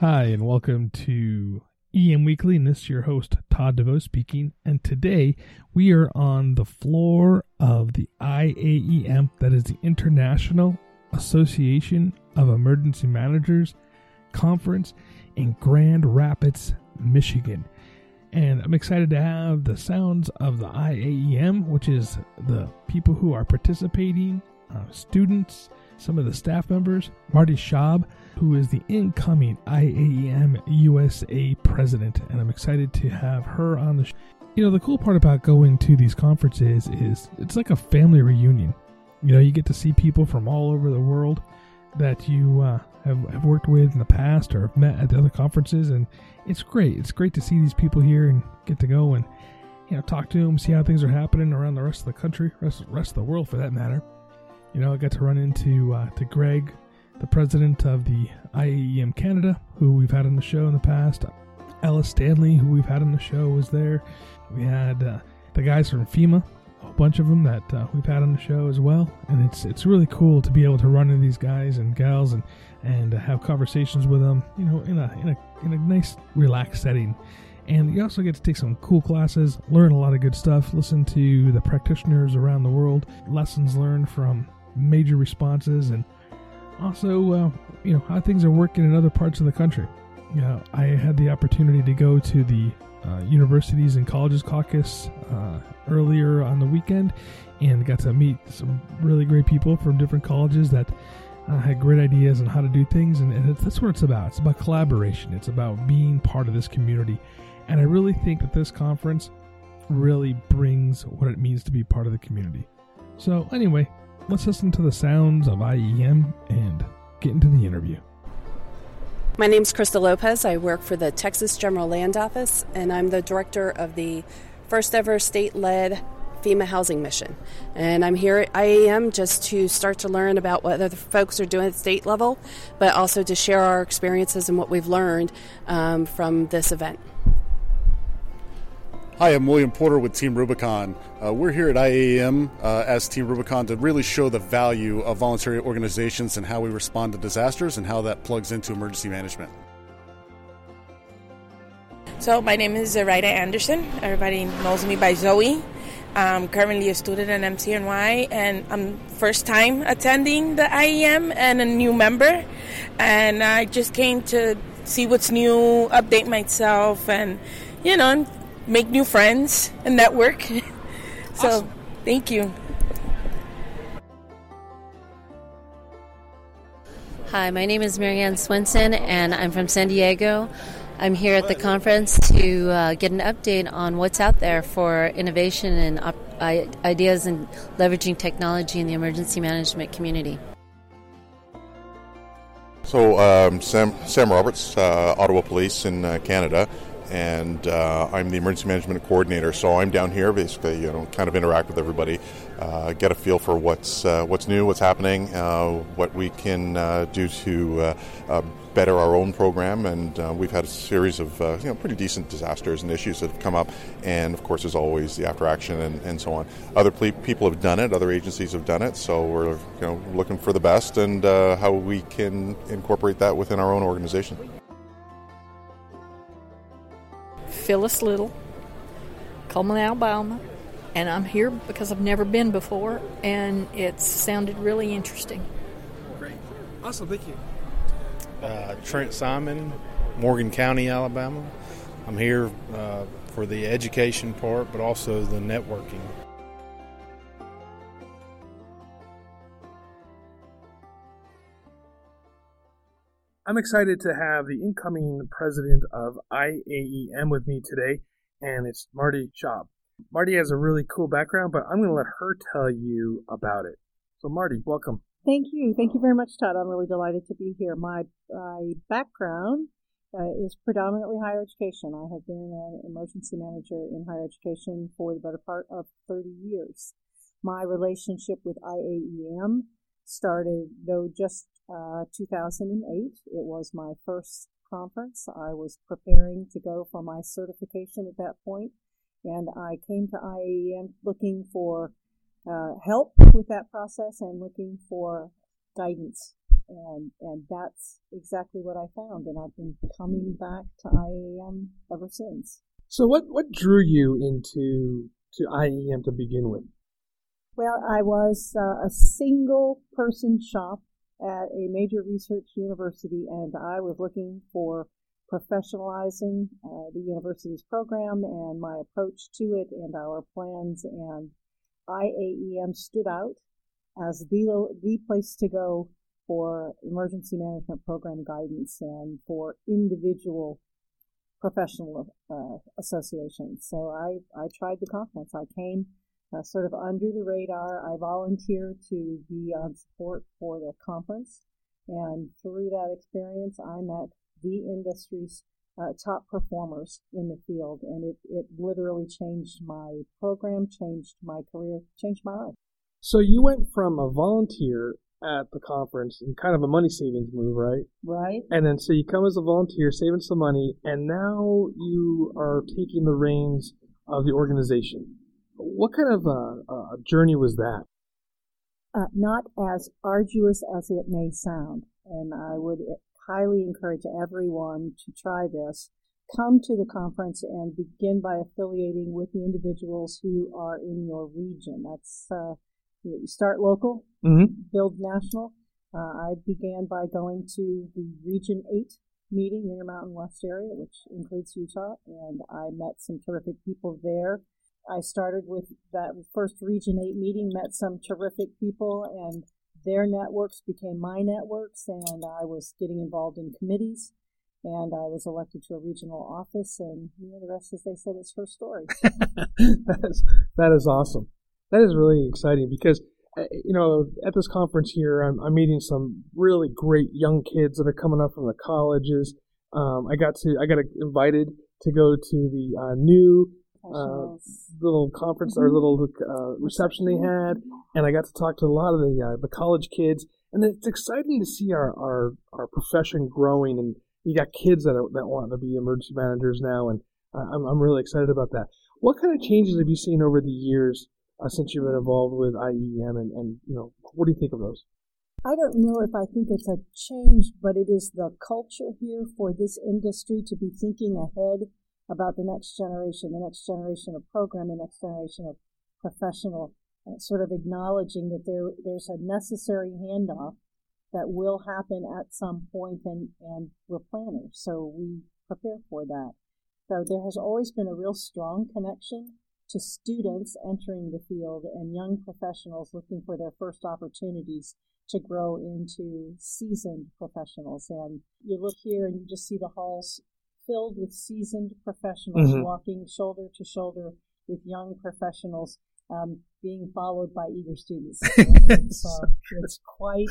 Hi, and welcome to EM Weekly, and this is your host, Todd DeVoe speaking. And today we are on the floor of the IAEM, that is the International Association of Emergency Managers Conference in Grand Rapids, Michigan. And I'm excited to have the sounds of the IAEM, which is the people who are participating, uh, students, some of the staff members, Marty Schaub, who is the incoming IAEM USA president, and I'm excited to have her on the show. You know, the cool part about going to these conferences is it's like a family reunion. You know, you get to see people from all over the world that you uh, have, have worked with in the past or met at the other conferences, and it's great. It's great to see these people here and get to go and you know talk to them, see how things are happening around the rest of the country, rest rest of the world for that matter. You know, I got to run into uh, to Greg, the president of the IAEM Canada, who we've had on the show in the past. Ellis Stanley, who we've had on the show, was there. We had uh, the guys from FEMA, a bunch of them that uh, we've had on the show as well. And it's it's really cool to be able to run into these guys and gals and and have conversations with them. You know, in a in a in a nice relaxed setting. And you also get to take some cool classes, learn a lot of good stuff, listen to the practitioners around the world, lessons learned from major responses, and also, uh, you know, how things are working in other parts of the country. You know, I had the opportunity to go to the uh, Universities and Colleges Caucus uh, earlier on the weekend and got to meet some really great people from different colleges that uh, had great ideas on how to do things. And, and that's what it's about. It's about collaboration, it's about being part of this community. And I really think that this conference really brings what it means to be part of the community. So, anyway, let's listen to the sounds of IEM and get into the interview. My name is Krista Lopez. I work for the Texas General Land Office, and I'm the director of the first ever state led FEMA housing mission. And I'm here at IAEM just to start to learn about what other folks are doing at state level, but also to share our experiences and what we've learned um, from this event. Hi, I'm William Porter with Team Rubicon. Uh, we're here at IAEM uh, as Team Rubicon to really show the value of voluntary organizations and how we respond to disasters and how that plugs into emergency management. So, my name is Zoraida Anderson. Everybody knows me by Zoe. I'm currently a student at MCNY, and I'm first time attending the IEM and a new member. And I just came to see what's new, update myself, and you know, make new friends and network. so, awesome. thank you. Hi, my name is Marianne Swenson, and I'm from San Diego. I'm here at the conference to uh, get an update on what's out there for innovation and op- ideas and leveraging technology in the emergency management community. So, um, Sam, Sam Roberts, uh, Ottawa Police in uh, Canada and uh, I'm the emergency management coordinator. So I'm down here, basically, you know, kind of interact with everybody, uh, get a feel for what's uh, what's new, what's happening, uh, what we can uh, do to uh, better our own program. And we've had a series of you know pretty decent disasters and issues that have come up. And of course, there's always the after action and, and so on. Other people have done it, other agencies have done it. So we're you know looking for the best and how we can incorporate that within our own organization. Phyllis Little, Cullman, Alabama, and I'm here because I've never been before, and it sounded really interesting. Great. Awesome. Thank you. Uh, Trent Simon, Morgan County, Alabama. I'm here uh, for the education part, but also the networking. I'm excited to have the incoming president of IAEM with me today, and it's Marty Schaub. Marty has a really cool background, but I'm going to let her tell you about it. So, Marty, welcome. Thank you. Thank you very much, Todd. I'm really delighted to be here. My, my background uh, is predominantly higher education. I have been an emergency manager in higher education for the better part of 30 years. My relationship with IAEM started, though, just uh, 2008. It was my first conference. I was preparing to go for my certification at that point, and I came to IAEM looking for uh, help with that process and looking for guidance. And, and that's exactly what I found. And I've been coming back to IAEM ever since. So what, what drew you into to IAEM to begin with? Well, I was uh, a single person shop at a major research university, and I was looking for professionalizing uh, the university's program and my approach to it and our plans. And IAEM stood out as the, the place to go for emergency management program guidance and for individual professional uh, associations. So I, I tried the conference. I came uh, sort of under the radar. I volunteered to be on support for the conference. And through that experience, I met the industry's uh, top performers in the field. And it, it literally changed my program, changed my career, changed my life. So you went from a volunteer at the conference and kind of a money savings move, right? Right. And then so you come as a volunteer, saving some money, and now you are taking the reins of the organization. What kind of a, a journey was that? Uh, not as arduous as it may sound, and I would highly encourage everyone to try this. Come to the conference and begin by affiliating with the individuals who are in your region. That's uh, you start local, mm-hmm. build national. Uh, I began by going to the Region 8 meeting, Intermountain West area, which includes Utah, and I met some terrific people there. I started with that first Region 8 meeting, met some terrific people, and their networks became my networks, and I was getting involved in committees, and I was elected to a regional office, and you know, the rest, as they said, is her story. that, is, that is awesome. That is really exciting because uh, you know, at this conference here, I'm, I'm, meeting some really great young kids that are coming up from the colleges. Um, I got to, I got invited to go to the uh, new uh, little conference mm-hmm. or little uh, reception they had, and I got to talk to a lot of the uh, the college kids, and it's exciting to see our, our, our profession growing, and you got kids that are, that want to be emergency managers now, and I'm I'm really excited about that. What kind of changes have you seen over the years uh, since you've been involved with IEM, and, and you know what do you think of those? I don't know if I think it's a change, but it is the culture here for this industry to be thinking ahead about the next generation, the next generation of program, the next generation of professional, uh, sort of acknowledging that there there's a necessary handoff that will happen at some point, and and we're planners, so we prepare for that. So there has always been a real strong connection to students entering the field and young professionals looking for their first opportunities to grow into seasoned professionals. And you look here and you just see the halls filled with seasoned professionals mm-hmm. walking shoulder to shoulder with young professionals um, being followed by eager students. so it's quite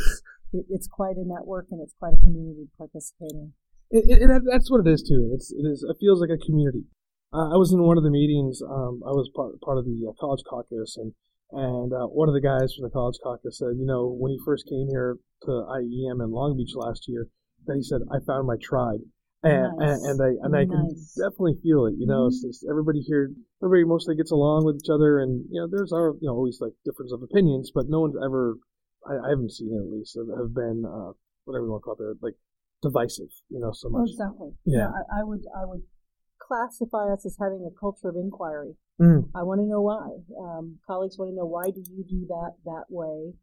it's quite a network and it's quite a community participating. It, it, that's what it is too. It's it is it feels like a community. Uh, I was in one of the meetings. Um, I was part part of the uh, college caucus, and and uh, one of the guys from the college caucus said, you know, when he first came here to IEM in Long Beach last year, that he said, I found my tribe and nice. and, and I and I can definitely feel it. You know, mm-hmm. everybody here, everybody mostly gets along with each other, and you know, there's our you know always like difference of opinions, but no one's ever, I, I haven't seen it at least, have, have been uh, whatever you want to call it, like divisive. You know, so much. Exactly. Yeah, yeah I, I, would I would classify us as having a culture of inquiry. Mm. I want to know why. Um, colleagues want to know why do you do that that way.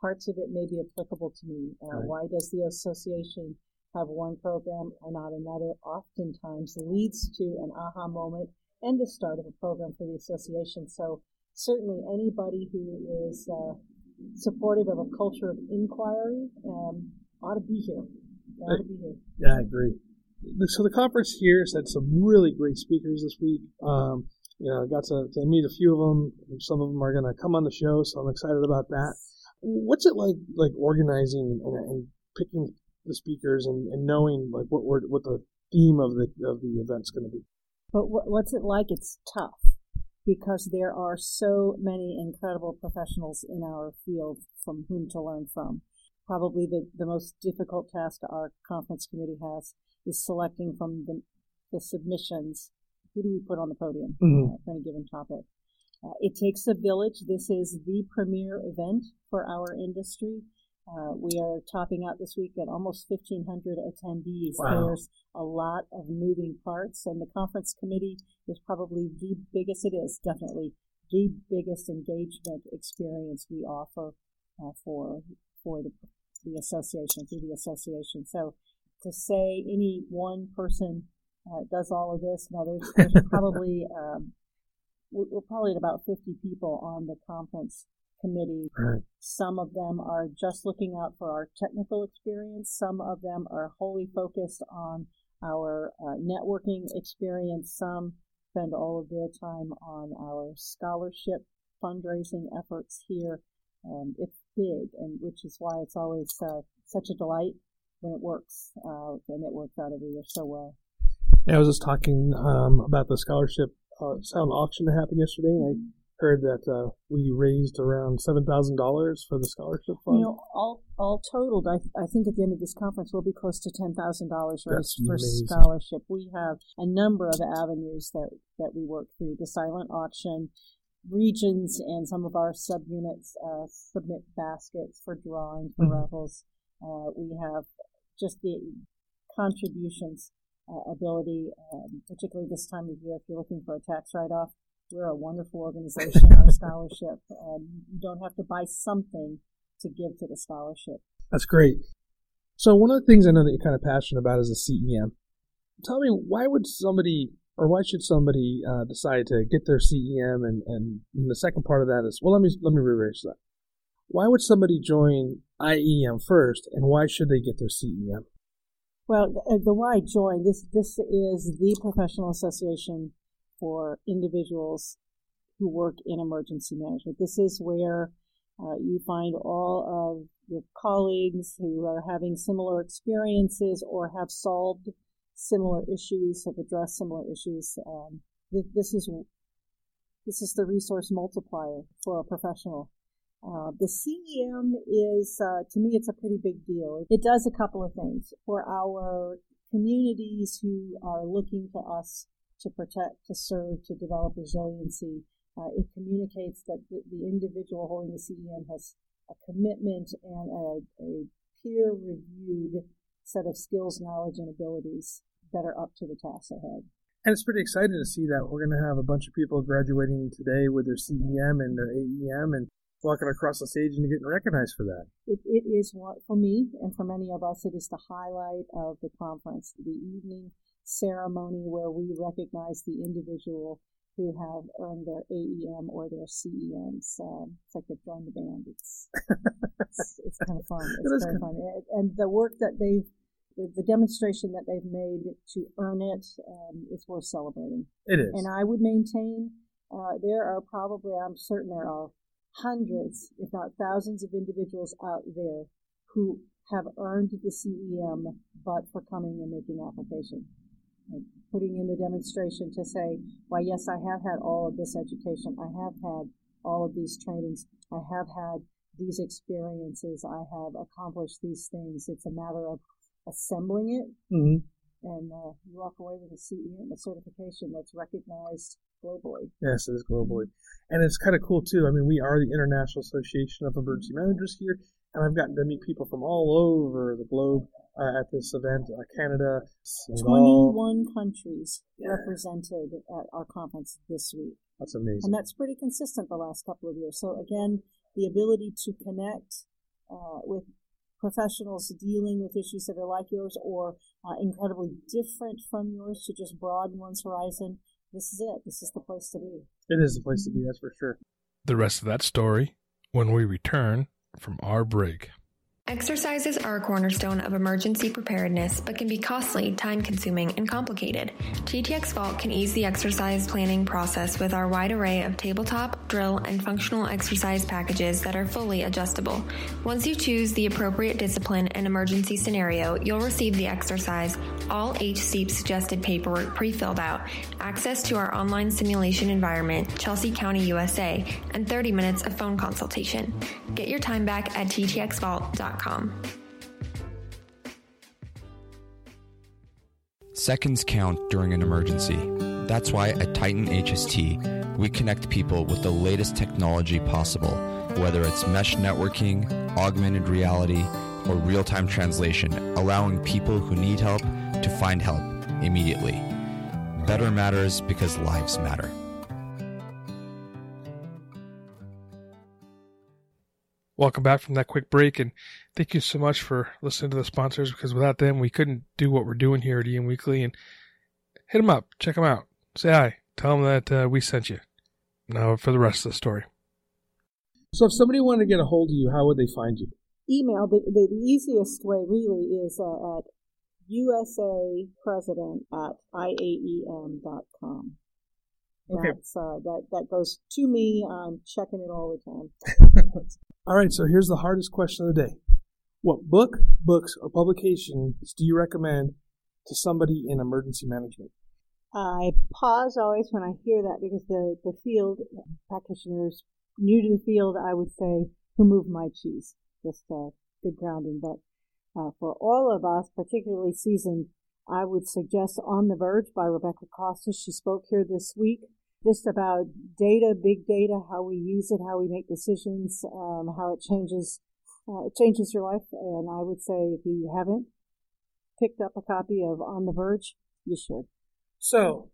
Parts of it may be applicable to me. Uh, right. Why does the association have one program or not another oftentimes leads to an aha moment and the start of a program for the association. So certainly anybody who is uh, supportive of a culture of inquiry um, ought to be here. Ought to be here. Yeah, I agree. So the conference here has had some really great speakers this week. Um, you know, I got to, to meet a few of them. Some of them are going to come on the show, so I'm excited about that. What's it like, like organizing and, and picking the speakers and, and knowing like what we're, what the theme of the of the event's going to be? But what's it like? It's tough because there are so many incredible professionals in our field from whom to learn from. Probably the, the most difficult task our conference committee has is selecting from the, the submissions who do we put on the podium mm-hmm. for any given topic. Uh, it takes a village. This is the premier event for our industry. Uh, we are topping out this week at almost 1,500 attendees. Wow. There's a lot of moving parts, and the conference committee is probably the biggest, it is definitely the biggest engagement experience we offer uh, for for the, the association, through the association. So to say any one person uh, does all of this, no, there's, there's probably, um, we're, we're probably at about 50 people on the conference committee. Right. Some of them are just looking out for our technical experience. Some of them are wholly focused on our uh, networking experience. Some spend all of their time on our scholarship fundraising efforts here. Um, it's big, and which is why it's always uh, such a delight when it works, uh, and it works out every year so well. Yeah, I was just talking um, about the scholarship uh, sound auction that happened yesterday, and I heard that uh, we raised around seven thousand dollars for the scholarship fund. You know, all all totaled, I, I think at the end of this conference we'll be close to ten thousand dollars raised for scholarship. We have a number of avenues that that we work through: the silent auction, regions, and some of our subunits uh, submit baskets for drawing for mm-hmm. raffles. Uh, we have just the contributions uh, ability, um, particularly this time of year, if you're looking for a tax write-off we're a wonderful organization, our scholarship. Um, you don't have to buy something to give to the scholarship. That's great. So one of the things I know that you're kind of passionate about is the CEM. Tell me, why would somebody, or why should somebody uh, decide to get their CEM? And, and, and the second part of that is, well, let me let me rephrase that. Why would somebody join IEM first, and why should they get their CEM? Well, the, the why join this this is the professional association for individuals who work in emergency management. This is where uh, you find all of your colleagues who are having similar experiences or have solved similar issues, have addressed similar issues. Um, th- this is this is the resource multiplier for a professional. Uh, the CEM is, uh, to me, it's a pretty big deal. It does a couple of things for our communities who are looking to us to protect, to serve, to develop resiliency. Uh, it communicates that the, the, individual holding the CEM has a commitment and a, a peer reviewed set of skills, knowledge, and abilities that are up to the task ahead. And it's pretty exciting to see that we're going to have a bunch of people graduating today with their CEM and their AEM and walking across the stage and getting recognized for that. It, it is what, for me and for many of us, it is the highlight of the conference. The evening ceremony where we recognize the individual who have earned their AEM or their CEMs. Um, it's like they've joined the band. It's, it's, it's kind of fun. It's very fun. And the work that they've, the, the demonstration that they've made to earn it um, is worth celebrating. It is. And I would maintain uh, there are probably, I'm certain there are hundreds, if not thousands of individuals out there who have earned the CEM but for coming and making application putting in the demonstration to say, why, yes, I have had all of this education. I have had all of these trainings. I have had these experiences. I have accomplished these things. It's a matter of assembling it. Mm-hmm. And uh, you walk away with a CEM, a certification that's recognized globally. Yes, it is globally. And it's kind of cool, too. I mean, we are the International Association of Emergency Managers here, and I've gotten to meet people from all over the globe uh, at this event. Uh, Canada, Senegal. 21 countries yeah. represented at our conference this week. That's amazing. And that's pretty consistent the last couple of years. So again, the ability to connect uh, with professionals dealing with issues that are like yours or uh, incredibly different from yours to just broaden one's horizon. This is it. This is the place to be. It is the place to be, that's for sure. The rest of that story when we return from our break. Exercises are a cornerstone of emergency preparedness, but can be costly, time consuming, and complicated. TTX Vault can ease the exercise planning process with our wide array of tabletop, drill, and functional exercise packages that are fully adjustable. Once you choose the appropriate discipline and emergency scenario, you'll receive the exercise, all HSEEP suggested paperwork pre filled out, access to our online simulation environment, Chelsea County, USA, and 30 minutes of phone consultation. Get your time back at ttxvault.com. Seconds count during an emergency. That's why at Titan HST, we connect people with the latest technology possible, whether it's mesh networking, augmented reality, or real time translation, allowing people who need help to find help immediately. Better matters because lives matter. Welcome back from that quick break, and thank you so much for listening to the sponsors because without them, we couldn't do what we're doing here at EM Weekly. And hit them up, check them out, say hi, tell them that uh, we sent you. Now for the rest of the story. So, if somebody wanted to get a hold of you, how would they find you? Email. The, the, the easiest way really is uh, at usapresident at iaem.com. Okay. Uh, that, that goes to me. I'm checking it all the time. All right, so here's the hardest question of the day. What book, books, or publications do you recommend to somebody in emergency management? I pause always when I hear that because the, the field practitioners new to the field, I would say, who moved my cheese. Just uh, good grounding. But uh, for all of us, particularly seasoned, I would suggest On the Verge by Rebecca Costas. She spoke here this week just about data, big data, how we use it, how we make decisions, um, how it changes, uh, it changes your life. And I would say if you haven't picked up a copy of On the Verge, you should. So,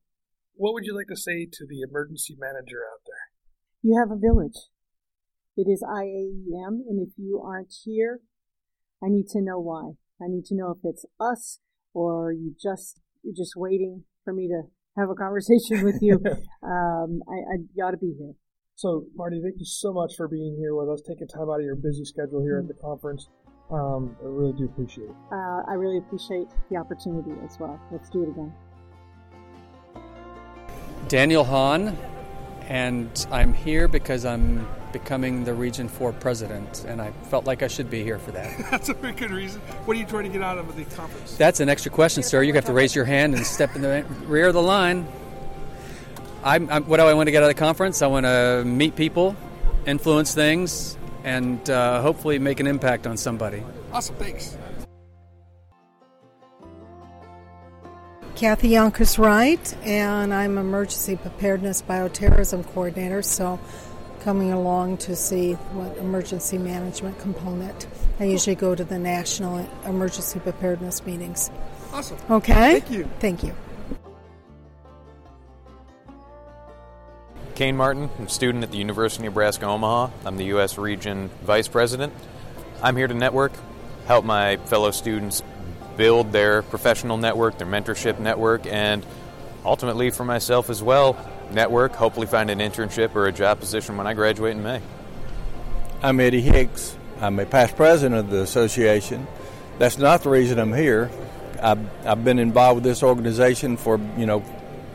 what would you like to say to the emergency manager out there? You have a village. It is IAEM, and if you aren't here, I need to know why. I need to know if it's us or you just you're just waiting for me to have a conversation with you. um, I, I got to be here. So, Marty, thank you so much for being here with us, taking time out of your busy schedule here at the conference. Um, I really do appreciate it. Uh, I really appreciate the opportunity as well. Let's do it again. Daniel Hahn, and I'm here because I'm becoming the Region 4 president, and I felt like I should be here for that. That's a very good reason. What are you trying to get out of the conference? That's an extra question, sir. You have to raise your hand and step in the rear of the line. I'm, I'm, what do I want to get out of the conference? I want to meet people, influence things, and uh, hopefully make an impact on somebody. Awesome, thanks. Kathy Yonkers Wright, and I'm Emergency Preparedness Bioterrorism Coordinator, so coming along to see what emergency management component. I usually go to the national emergency preparedness meetings. Awesome. Okay? Thank you. Thank you. Kane Martin, I'm a student at the University of Nebraska Omaha. I'm the U.S. Region Vice President. I'm here to network, help my fellow students build their professional network, their mentorship network, and ultimately for myself as well, network, hopefully find an internship or a job position when I graduate in May. I'm Eddie Hicks. I'm a past president of the association. That's not the reason I'm here. I've, I've been involved with this organization for, you know,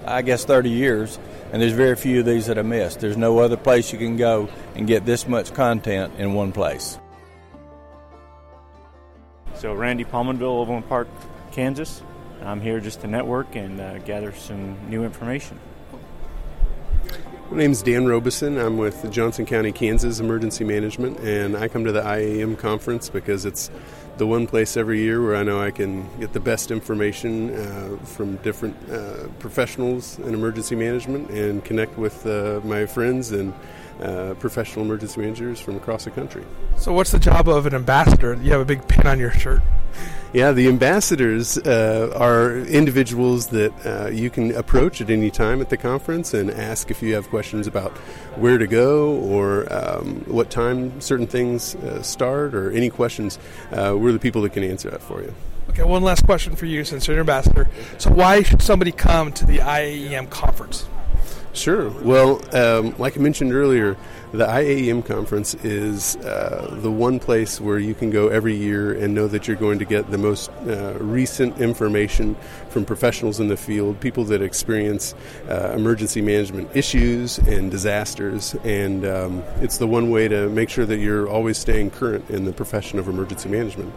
I guess 30 years, and there's very few of these that I missed. There's no other place you can go and get this much content in one place. So, Randy Palmanville, Overland Park, Kansas. I'm here just to network and uh, gather some new information. My name is Dan Robeson. I'm with Johnson County, Kansas Emergency Management, and I come to the IAM conference because it's the one place every year where I know I can get the best information uh, from different uh, professionals in emergency management and connect with uh, my friends and uh, professional emergency managers from across the country. So, what's the job of an ambassador? You have a big pin on your shirt. Yeah, the ambassadors uh, are individuals that uh, you can approach at any time at the conference and ask if you have questions about where to go or um, what time certain things uh, start or any questions. Uh, we're the people that can answer that for you. Okay, one last question for you since you're an ambassador. So, why should somebody come to the IAEM conference? Sure. Well, um, like I mentioned earlier, the IAEM conference is uh, the one place where you can go every year and know that you're going to get the most uh, recent information from professionals in the field, people that experience uh, emergency management issues and disasters. And um, it's the one way to make sure that you're always staying current in the profession of emergency management.